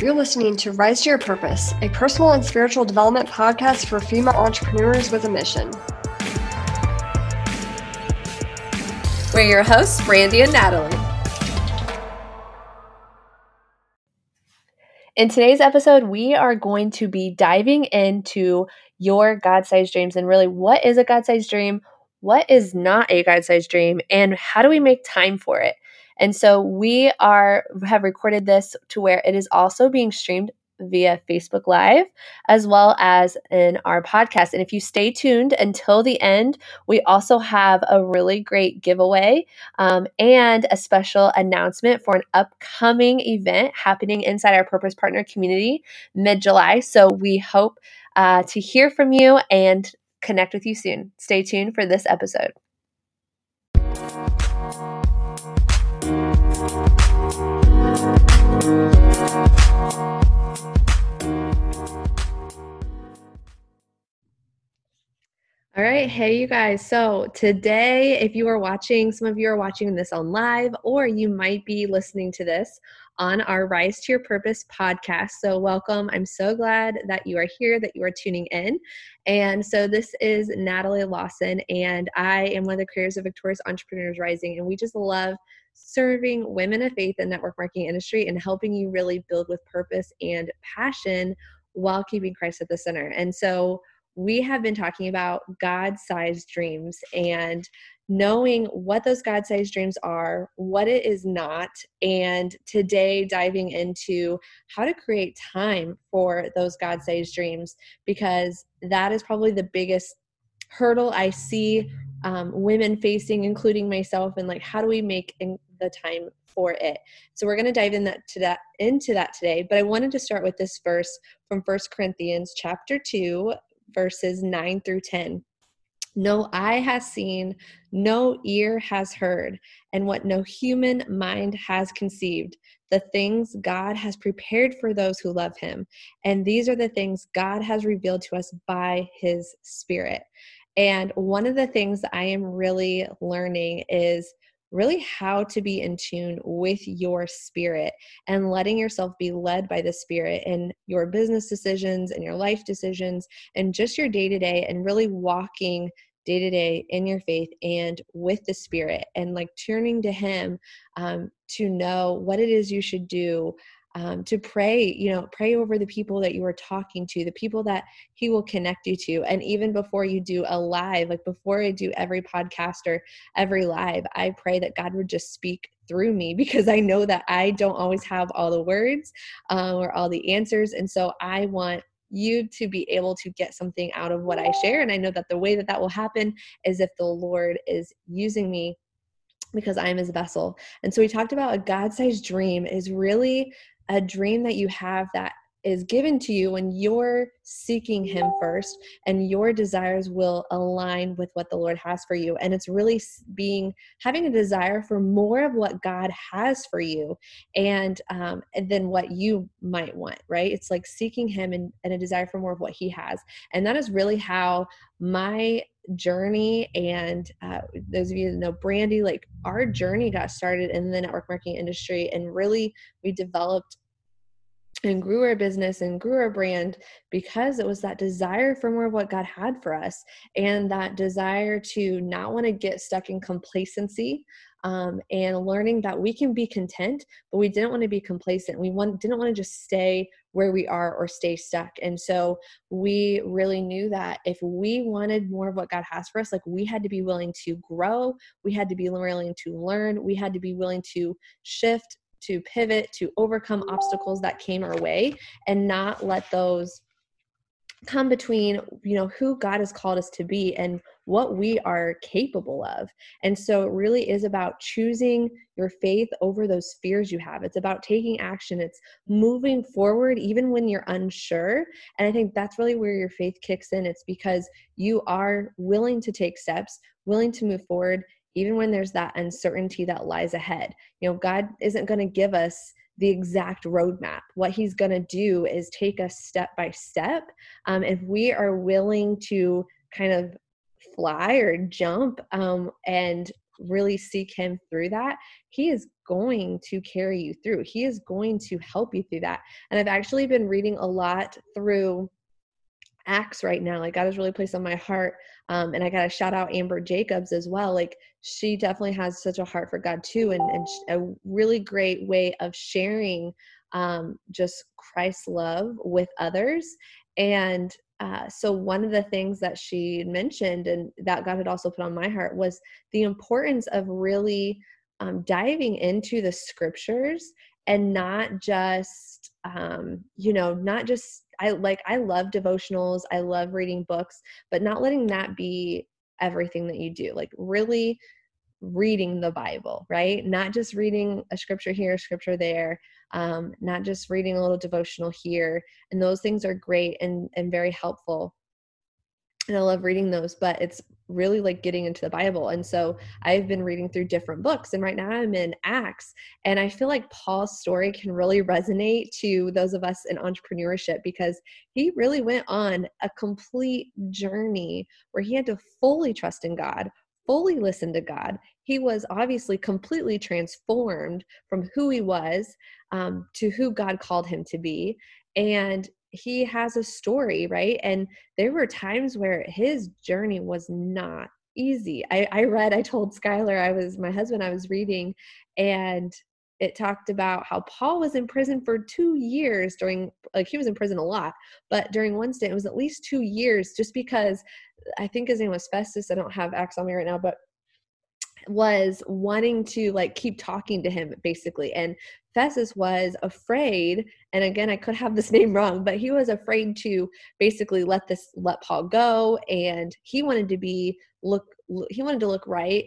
You're listening to Rise to Your Purpose, a personal and spiritual development podcast for female entrepreneurs with a mission. We're your hosts, Brandie and Natalie. In today's episode, we are going to be diving into your God sized dreams and really what is a God sized dream, what is not a God sized dream, and how do we make time for it. And so we are have recorded this to where it is also being streamed via Facebook Live as well as in our podcast. And if you stay tuned until the end, we also have a really great giveaway um, and a special announcement for an upcoming event happening inside our Purpose Partner community mid July. So we hope uh, to hear from you and connect with you soon. Stay tuned for this episode. All right. Hey, you guys. So, today, if you are watching, some of you are watching this on live, or you might be listening to this on our Rise to Your Purpose podcast. So, welcome. I'm so glad that you are here, that you are tuning in. And so, this is Natalie Lawson, and I am one of the creators of Victorious Entrepreneurs Rising. And we just love serving women of faith in network marketing industry and helping you really build with purpose and passion while keeping Christ at the center. And so, we have been talking about God sized dreams and knowing what those God sized dreams are, what it is not, and today diving into how to create time for those God sized dreams because that is probably the biggest hurdle I see um, women facing, including myself, and like how do we make the time for it. So we're going to dive in that to that into that today. But I wanted to start with this verse from First Corinthians chapter two, verses 9 through 10. No eye has seen, no ear has heard, and what no human mind has conceived, the things God has prepared for those who love Him. And these are the things God has revealed to us by His Spirit. And one of the things I am really learning is really how to be in tune with your spirit and letting yourself be led by the spirit in your business decisions and your life decisions and just your day to day and really walking day to day in your faith and with the spirit and like turning to him um, to know what it is you should do um, to pray, you know, pray over the people that you are talking to, the people that He will connect you to. And even before you do a live, like before I do every podcast or every live, I pray that God would just speak through me because I know that I don't always have all the words um, or all the answers. And so I want you to be able to get something out of what I share. And I know that the way that that will happen is if the Lord is using me because I'm his vessel. And so we talked about a God sized dream is really a dream that you have that is given to you when you're seeking him first and your desires will align with what the lord has for you. And it's really being having a desire for more of what god has for you and um and then what you might want right? It's like seeking him and, and a desire for more of what he has. And that is really how my journey and uh, those of you that know brandie like our journey got started in the network marketing industry and really we developed and grew our business and grew our brand because it was that desire for more of what God had for us and that desire to not want to get stuck in complacency um, and learning that we can be content, but we didn't want to be complacent. We want, didn't want to just stay where we are or stay stuck. And so we really knew that if we wanted more of what God has for us, like we had to be willing to grow, we had to be willing to learn, we had to be willing to shift to pivot, to overcome obstacles that came our way, and not let those come between you know who god has called us to be and what we are capable of. And so it really is about choosing your faith over those fears you have. It's about taking action. It's moving forward even when you're unsure. And i think that's really where your faith kicks in. It's because you are willing to take steps willing to move forward even when there's that uncertainty that lies ahead. You know, God isn't going to give us the exact roadmap. What He's going to do is take us step by step. Um, if we are willing to kind of fly or jump um, and really seek him through that he is going to carry you through he is going to help you through that and i've actually been reading a lot through acts right now like god has really placed on my heart um, and i gotta shout out amber jacobs as well like she definitely has such a heart for god too and, and a really great way of sharing um, just christ's love with others and uh, so one of the things that she mentioned and that god had also put on my heart was the importance of really um, diving into the scriptures and not just um, you know not just I like I love devotionals, I love reading books, but not letting that be everything that you do. Like really reading the Bible, right? Not just reading a scripture here, a scripture there, um, not just reading a little devotional here. And those things are great and, and very helpful and I love reading those, but it's really like getting into the Bible. And so I've been reading through different books, and right now I'm in Acts. And I feel like Paul's story can really resonate to those of us in entrepreneurship because he really went on a complete journey where he had to fully trust in God, fully listen to God. He was obviously completely transformed from who he was um, to who God called him to be. And he has a story, right? And there were times where his journey was not easy. I, I read, I told Skylar, I was my husband, I was reading, and it talked about how Paul was in prison for two years during, like, he was in prison a lot, but during one stint, it was at least two years just because I think his name was Festus. I don't have Acts on me right now, but was wanting to like keep talking to him basically. And Festus was afraid and again I could have this name wrong but he was afraid to basically let this let Paul go and he wanted to be look he wanted to look right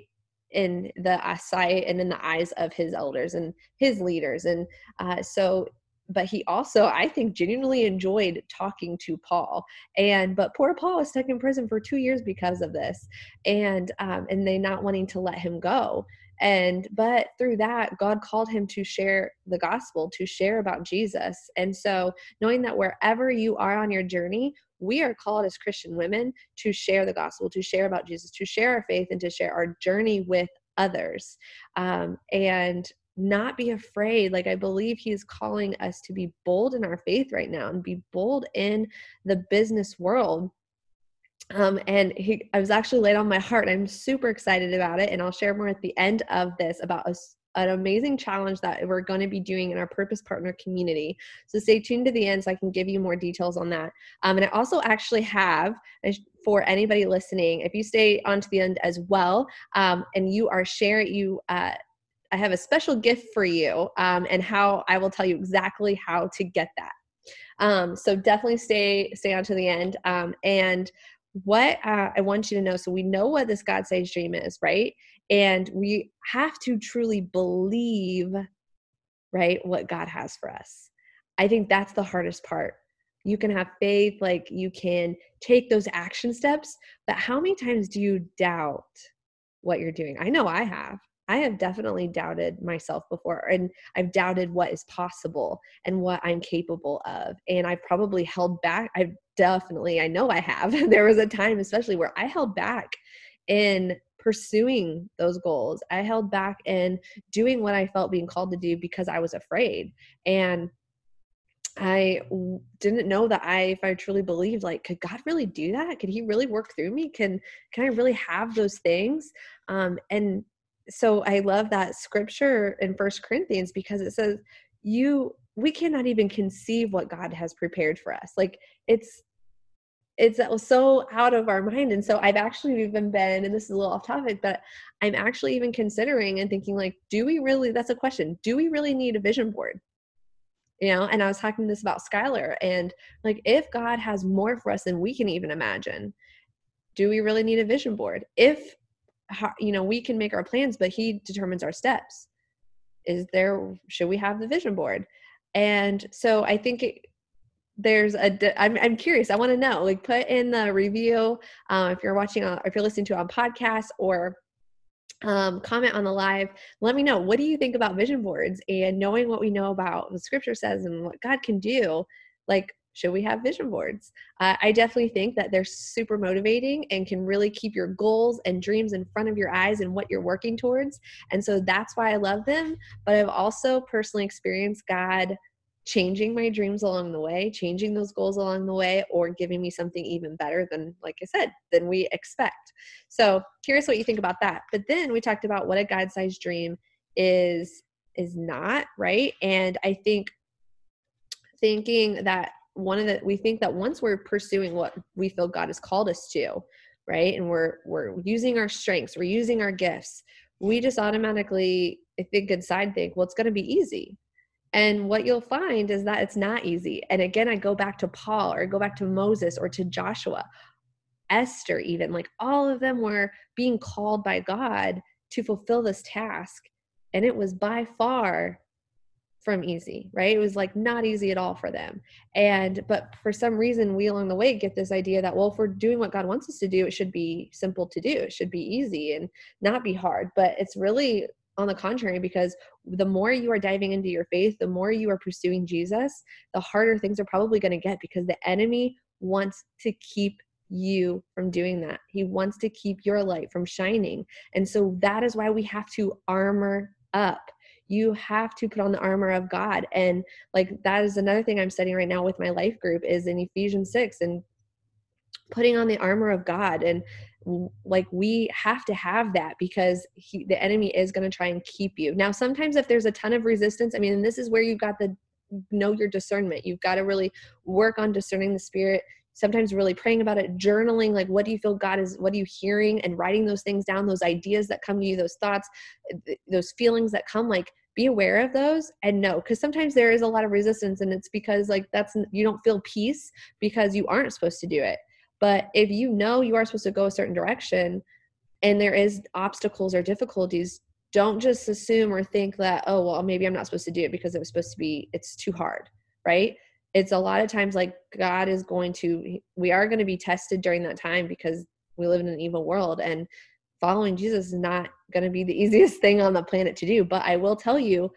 in the sight and in the eyes of his elders and his leaders. And uh, so but he also i think genuinely enjoyed talking to paul. And but poor paul was stuck in prison for two years because of this and um, and they not wanting to let him go. And but through that god called him to share the gospel to share about jesus. And so knowing that wherever you are on your journey we are called as christian women to share the gospel to share about jesus to share our faith and to share our journey with others. Um, and not be afraid. Like, I believe he's calling us to be bold in our faith right now and be bold in the business world. Um, and he, I was actually laid on my heart. I'm super excited about it. And I'll share more at the end of this about a, an amazing challenge that we're going to be doing in our purpose partner community. So stay tuned to the end so I can give you more details on that. Um, and I also actually have, for anybody listening, if you stay on to the end as well, um, and you are sharing, you, uh, I have a special gift for you um, and how I will tell you exactly how to get that. Um, so definitely stay stay on to the end. Um, and what uh, I want you to know, so we know what this God sized dream is, right? And we have to truly believe, right, what God has for us. I think that's the hardest part. You can have faith, like you can take those action steps, but how many times do you doubt what you're doing? I know I have. I have definitely doubted myself before, and I've doubted what is possible and what I'm capable of. And I've probably held back. I've definitely, I know I have. there was a time, especially, where I held back in pursuing those goals. I held back in doing what I felt being called to do because I was afraid. And I didn't know that I, if I truly believed, like, could God really do that? Could He really work through me? Can Can I really have those things? Um, and so I love that scripture in First Corinthians because it says you we cannot even conceive what God has prepared for us. Like it's it's so out of our mind. And so I've actually even been, and this is a little off topic, but I'm actually even considering and thinking like, do we really, that's a question. Do we really need a vision board? You know, and I was talking this about Skylar and like, if God has more for us than we can even imagine, do we really need a vision board? If how, you know we can make our plans but he determines our steps. Is there should we have the vision board? And so i think it, there's a I'm, I'm curious i want to know like put in the review uh, if you're watching on, if you're listening to on podcast or um, comment on the live let me know what do you think about vision boards? And knowing what we know about the scripture says and what god can do like should we have vision boards? Uh, I definitely think that they're super motivating and can really keep your goals and dreams in front of your eyes and what you're working towards. And so that's why I love them. But I've also personally experienced God changing my dreams along the way, changing those goals along the way, or giving me something even better than, like I said, than we expect. So curious what you think about that. But then we talked about what a God-sized dream is is not, right? And I think thinking that one of the we think that once we're pursuing what we feel God has called us to, right? And we're we're using our strengths, we're using our gifts, we just automatically I think inside think, well, it's gonna be easy. And what you'll find is that it's not easy. And again, I go back to Paul or go back to Moses or to Joshua, Esther, even like all of them were being called by God to fulfill this task. And it was by far from easy, right? It was like not easy at all for them. And, but for some reason, we along the way get this idea that, well, if we're doing what God wants us to do, it should be simple to do, it should be easy and not be hard. But it's really on the contrary because the more you are diving into your faith the more you are pursuing jesus the harder things are probably going to get because the enemy wants to keep you from doing that he wants to keep your light from shining and so that is why we have to armor up you have to put on the armor of God. And like that is another thing I'm studying right now with my life group is in Ephesians 6 and putting on the armor of God and like we have to have that because he, the enemy is going to try and keep you. Now sometimes if there's a ton of resistance, I mean this is where you've got the know your discernment. You've got to really work on discerning the spirit sometimes really praying about it journaling like what do you feel god is what are you hearing? And writing those things down those ideas that come to you those thoughts those feelings that come like be aware of those and know because sometimes there is a lot of resistance and it's because like that's you don't feel peace because you aren't supposed to do it. But if you know you are supposed to go a certain direction and there is obstacles or difficulties don't just assume or think that oh well maybe i'm not supposed to do it because it was supposed to be it's too hard right it's a lot of times like God is going to, we are going to be tested during that time because we live in an evil world and following Jesus is not going to be the easiest thing on the planet to do. But I will tell you,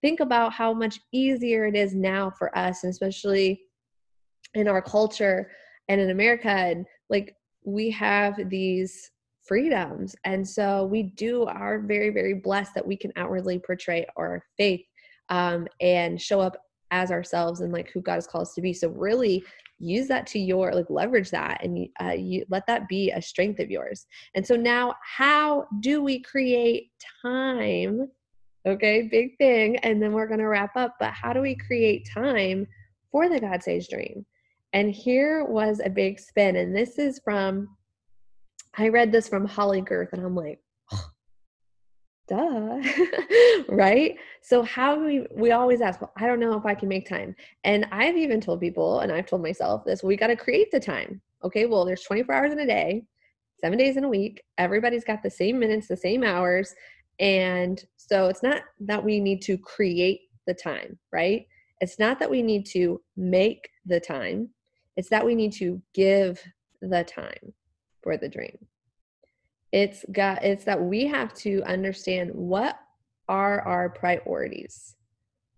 think about how much easier it is now for us, especially in our culture and in America. And like we have these freedoms. And so we do are very, very blessed that we can outwardly portray our faith um, and show up as ourselves and like who God has called us to be. So really use that to your like leverage that and uh, you let that be a strength of yours. And so now, how do we create time? Okay, big thing. And then we're gonna wrap up. But how do we create time for the God-sized dream? And here was a big spin. And this is from I read this from Holly Gerth, and I'm like, duh. Right? So how do we we always ask well i don't know if i can make time. And i've even told people and i've told myself this we got to create the time. Okay well there's 24 hours in a day seven days in a week everybody's got the same minutes the same hours and so it's not that we need to create the time right? It's not that we need to make the time it's that we need to give the time for the dream it's got it's that we have to understand what are our priorities.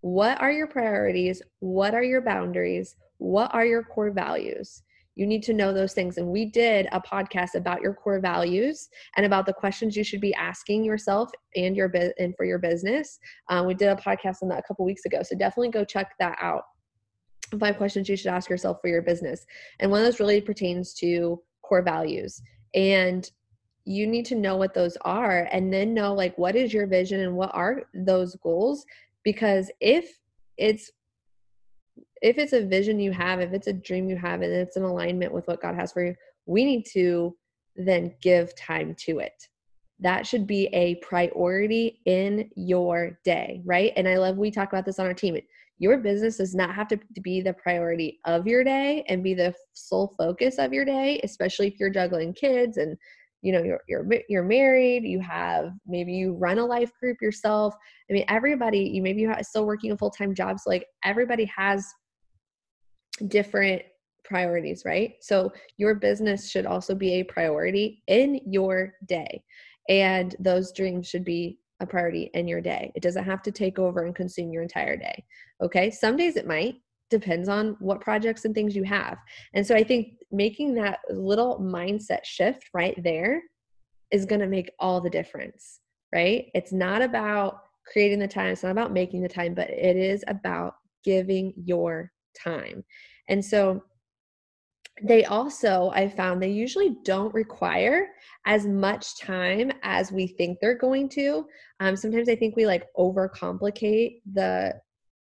What are your priorities? What are your boundaries? What are your core values? You need to know those things. And we did a podcast about your core values and about the questions you should be asking yourself and your and for your business. Um, we did a podcast on that a couple weeks ago so definitely go check that out. Five questions you should ask yourself for your business. And one of those really pertains to core values. And you need to know what those are and then know like what is your vision and what are those goals? Because if it's if it's a vision you have if it's a dream you have and it's in alignment with what god has for you we need to then give time to it. That should be a priority in your day right? And i love we talk about this on our team. Your business does not have to be the priority of your day and be the sole focus of your day especially if you're juggling kids and you know you're you're you're married you have maybe you run a life group yourself. I mean everybody you maybe you're still working a full-time job so like everybody has different priorities right? So your business should also be a priority in your day and those dreams should be a priority in your day. It doesn't have to take over and consume your entire day okay? Some days it might depends on what projects and things you have. And so I think making that little mindset shift right there is going to make all the difference, right? It's not about creating the time, it's not about making the time, but it is about giving your time. And so they also, I found they usually don't require as much time as we think they're going to. Um, sometimes I think we like overcomplicate the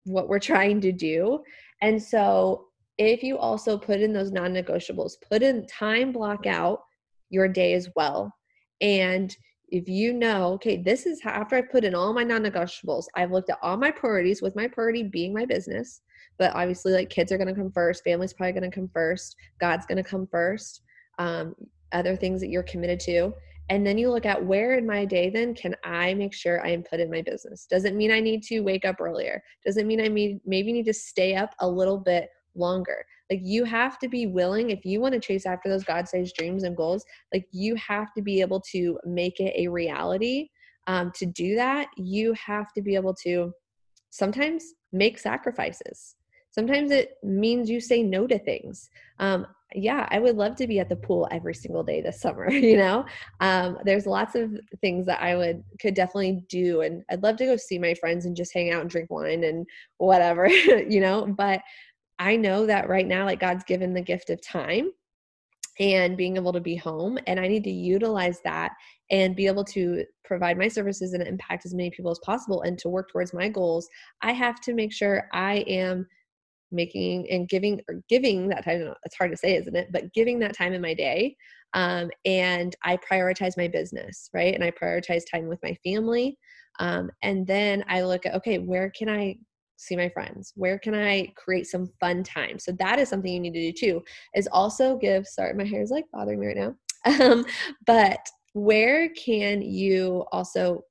what we're trying to do. And so if you also put in those non-negotiables, put in time block out your day as well. And if you know, okay, this is how, after I've put in all my non negotiables, I've looked at all my priorities, with my priority being my business. But obviously, like kids are going to come first, family's probably going to come first, God's going to come first, um, other things that you're committed to. And then you look at where in my day then can I make sure I am put in my business? Doesn't mean I need to wake up earlier. Doesn't mean I need, maybe need to stay up a little bit longer. Like you have to be willing, if you want to chase after those God sized dreams and goals, like you have to be able to make it a reality. Um, to do that, you have to be able to sometimes make sacrifices. Sometimes it means you say no to things. Um, yeah, I would love to be at the pool every single day this summer. You know, um, there's lots of things that I would could definitely do, and I'd love to go see my friends and just hang out and drink wine and whatever. You know, but I know that right now, like God's given the gift of time and being able to be home, and I need to utilize that and be able to provide my services and impact as many people as possible and to work towards my goals. I have to make sure I am making and giving or giving that time it's hard to say isn't it but giving that time in my day um, and i prioritize my business right and i prioritize time with my family um, and then i look at okay where can i see my friends? Where can I create some fun time? So that is something you need to do too. Is also give. Sorry, my hair is like bothering me right now. Um, but where can you also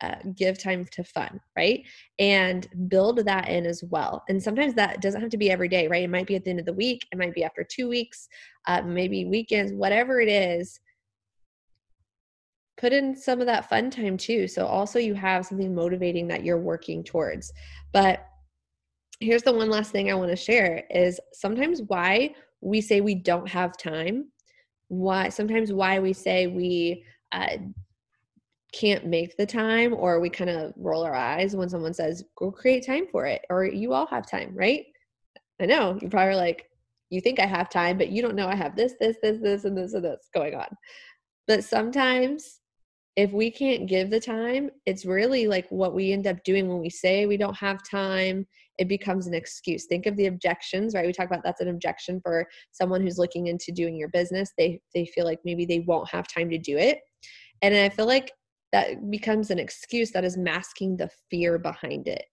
uh, give time to fun, right? And build that in as well. And sometimes that doesn't have to be every day, right? It might be at the end of the week, it might be after two weeks, uh, maybe weekends, whatever it is put in some of that fun time too. So also you have something motivating that you're working towards. But here's the one last thing I want to share is sometimes why we say we don't have time, why sometimes why we say we uh, can't make the time or we kind of roll our eyes when someone says go create time for it or you all have time, right? I know you probably like you think I have time, but you don't know I have this, this, this, this, and this, and this going on. But sometimes if we can't give the time, it's really like what we end up doing when we say we don't have time, it becomes an excuse. Think of the objections, right? We talk about that's an objection for someone who's looking into doing your business. They they feel like maybe they won't have time to do it. And I feel like that becomes an excuse that is masking the fear behind it.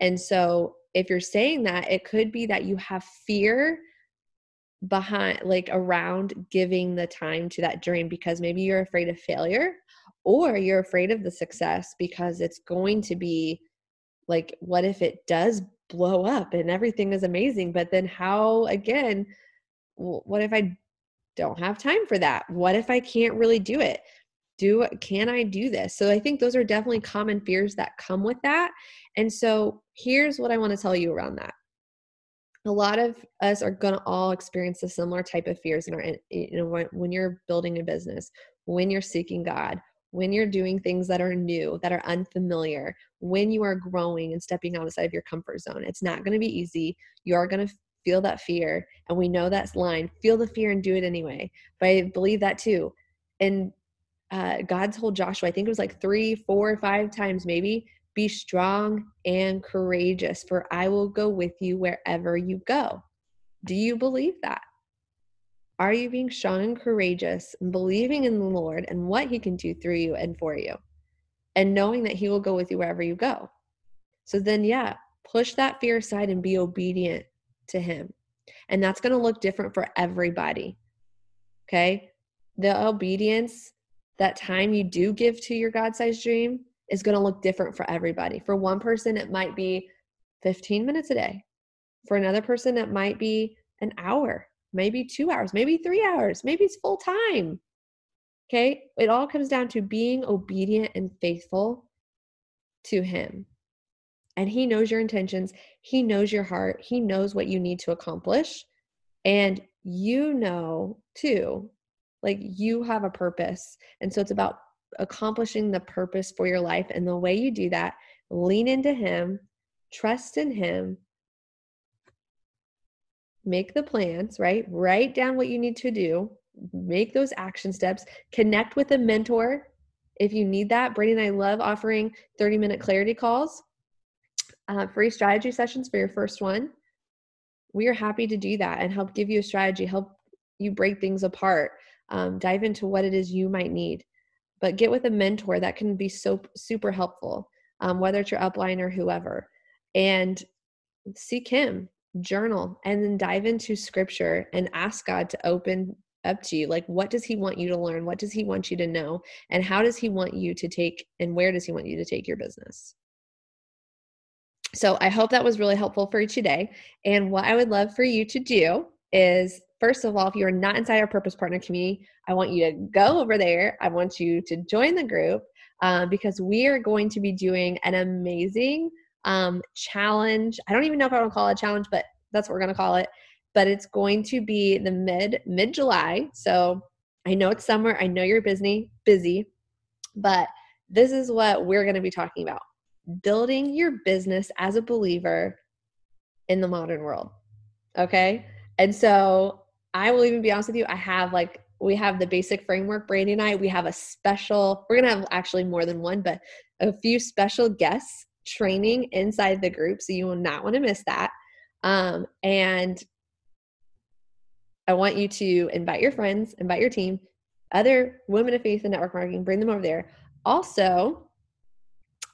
And so if you're saying that, it could be that you have fear behind like around giving the time to that dream because maybe you're afraid of failure or you're afraid of the success because it's going to be like what if it does blow up and everything is amazing but then how again what if i don't have time for that? What if i can't really do it? Do can i do this? So i think those are definitely common fears that come with that and so here's what i want to tell you around that. A lot of us are going to all experience a similar type of fears in our you know when, when you're building a business when you're seeking god when you're doing things that are new, that are unfamiliar, when you are growing and stepping outside of your comfort zone. It's not going to be easy. You are going to feel that fear. And we know that's line feel the fear and do it anyway. But I believe that too. And uh, God told Joshua, I think it was like three, four, five times maybe, be strong and courageous, for I will go with you wherever you go. Do you believe that? Are you being strong and courageous and believing in the Lord and what He can do through you and for you? And knowing that He will go with you wherever you go. So then, yeah, push that fear aside and be obedient to Him. And that's going to look different for everybody. Okay. The obedience, that time you do give to your God sized dream is going to look different for everybody. For one person, it might be 15 minutes a day. For another person, it might be an hour maybe two hours, maybe three hours, maybe it's full time. Okay. It all comes down to being obedient and faithful to Him. and He knows your intentions. He knows your heart. He knows what you need to accomplish. And you know too, like you have a purpose. And so it's about accomplishing the purpose for your life. And the way you do that, lean into Him, trust in Him, make the plans, right? Write down what you need to do, make those action steps, connect with a mentor if you need that. Brandie and I love offering 30 minute clarity calls, uh, free strategy sessions for your first one. We are happy to do that and help give you a strategy, help you break things apart, um, dive into what it is you might need. But get with a mentor that can be so super helpful, um, whether it's your upline or whoever, and seek Him journal and then dive into scripture and ask God to open up to you. Like what does he want you to learn? What does he want you to know? And how does he want you to take and where does he want you to take your business? So i hope that was really helpful for you today. And what i would love for you to do is first of all if you're not inside our purpose partner community i want you to go over there. I want you to join the group uh, because we are going to be doing an amazing um, challenge. I don't even know if I want to call it a challenge, but that's what we're going to call it. But it's going to be the mid mid July. So I know it's summer. I know you're busy, busy, but this is what we're going to be talking about: building your business as a believer in the modern world. Okay, and so I will even be honest with you. I have like we have the basic framework. Brandie and I we have a special. We're going to have actually more than one, but a few special guests training inside the group. So you will not want to miss that. Um, and I want you to invite your friends, invite your team, other women of faith in network marketing, bring them over there. Also,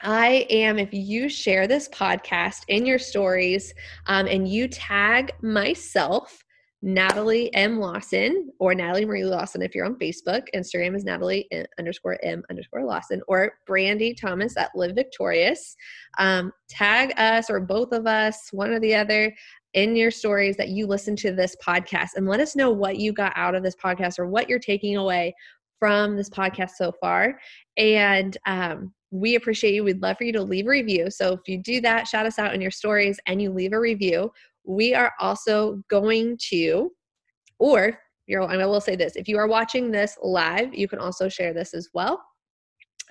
I am, if you share this podcast in your stories um, and you tag myself Natalie M. Lawson or Natalie Marie Lawson if you're on Facebook. Instagram is Natalie underscore M underscore Lawson or Brandie Thomas at Live Victorious. Um, tag us or both of us, one or the other, in your stories that you listen to this podcast and let us know what you got out of this podcast or what you're taking away from this podcast so far. And um, we appreciate you. We'd love for you to leave a review. So if you do that, shout us out in your stories and you leave a review we are also going to, or you're, I will say this if you are watching this live, you can also share this as well.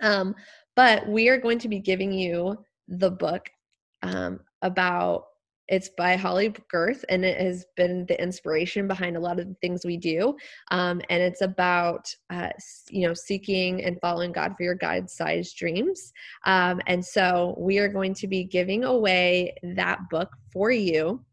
Um, but we are going to be giving you the book um, about it's by Holly Gerth, and it has been the inspiration behind a lot of the things we do. Um, and it's about, uh, you know, seeking and following God for your God-sized dreams. Um, and so we are going to be giving away that book for you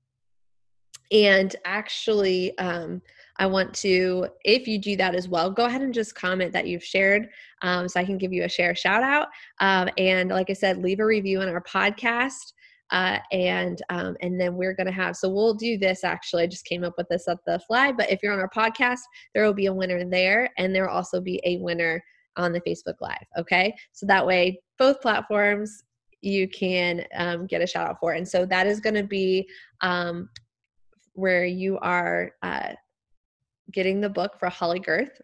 and actually, um, I want to, if you do that as well, go ahead and just comment that you've shared um, so I can give you a share shout out. Um, and like I said, leave a review on our podcast. Uh, and um, and then we're gonna have so we'll do this actually i just came up with this at the fly but if you're on our podcast there will be a winner there and there will also be a winner on the facebook live okay so that way both platforms you can um, get a shout out for and so that is going to be um, where you are uh, getting the book for Holly Gerth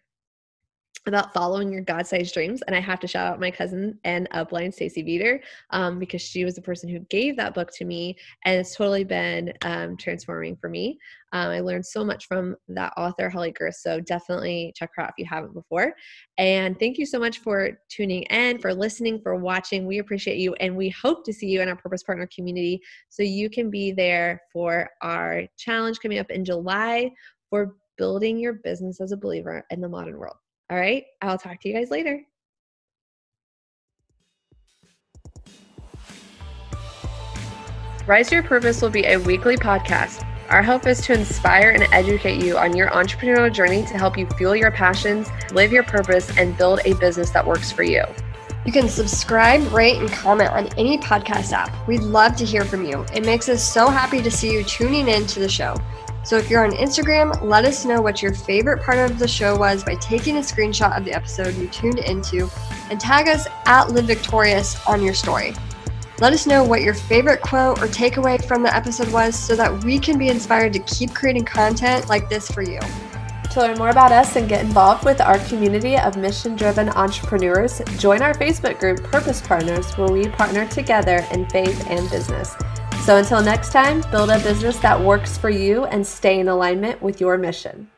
about following your God-sized dreams. And I have to shout out my cousin and upline Stacy Veeder um, because she was the person who gave that book to me, and it's totally been um, transforming for me. Um, I learned so much from that author, Holly Gerth. So definitely check her out if you haven't before. And thank you so much for tuning in, for listening, for watching. We appreciate you, and we hope to see you in our Purpose Partner community so you can be there for our challenge coming up in July for building your business as a believer in the modern world. All right. I'll talk to you guys later. Rise Your Purpose will be a weekly podcast. Our hope is to inspire and educate you on your entrepreneurial journey to help you fuel your passions, live your purpose, and build a business that works for you. You can subscribe, rate, and comment on any podcast app. We'd love to hear from you. It makes us so happy to see you tuning in to the show. So if you're on Instagram, let us know what your favorite part of the show was by taking a screenshot of the episode you tuned into and tag us at Live Victorious on your story. Let us know what your favorite quote or takeaway from the episode was so that we can be inspired to keep creating content like this for you. To learn more about us and get involved with our community of mission driven entrepreneurs, join our Facebook group, Purpose Partners, where we partner together in faith and business. So until next time, build a business that works for you and stay in alignment with your mission.